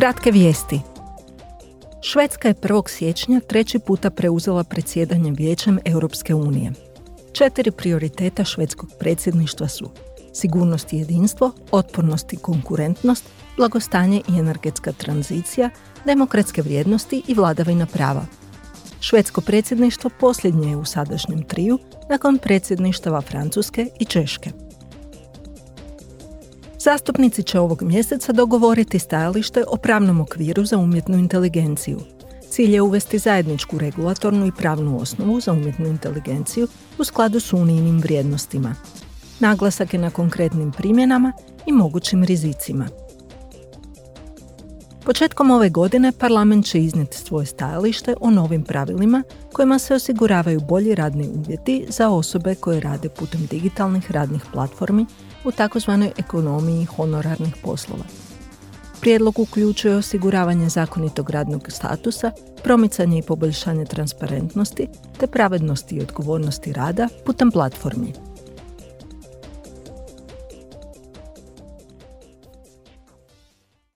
Kratke vijesti. Švedska je 1. siječnja treći puta preuzela predsjedanje Vijećem Europske unije. Četiri prioriteta švedskog predsjedništva su sigurnost i jedinstvo, otpornost i konkurentnost, blagostanje i energetska tranzicija, demokratske vrijednosti i vladavina prava. Švedsko predsjedništvo posljednje je u sadašnjem triju nakon predsjedništava Francuske i Češke. Zastupnici će ovog mjeseca dogovoriti stajalište o pravnom okviru za umjetnu inteligenciju. Cilj je uvesti zajedničku regulatornu i pravnu osnovu za umjetnu inteligenciju u skladu s unijnim vrijednostima. Naglasak je na konkretnim primjenama i mogućim rizicima. Početkom ove godine parlament će iznijeti svoje stajalište o novim pravilima kojima se osiguravaju bolji radni uvjeti za osobe koje rade putem digitalnih radnih platformi u takozvanoj ekonomiji honorarnih poslova. Prijedlog uključuje osiguravanje zakonitog radnog statusa, promicanje i poboljšanje transparentnosti te pravednosti i odgovornosti rada putem platformi.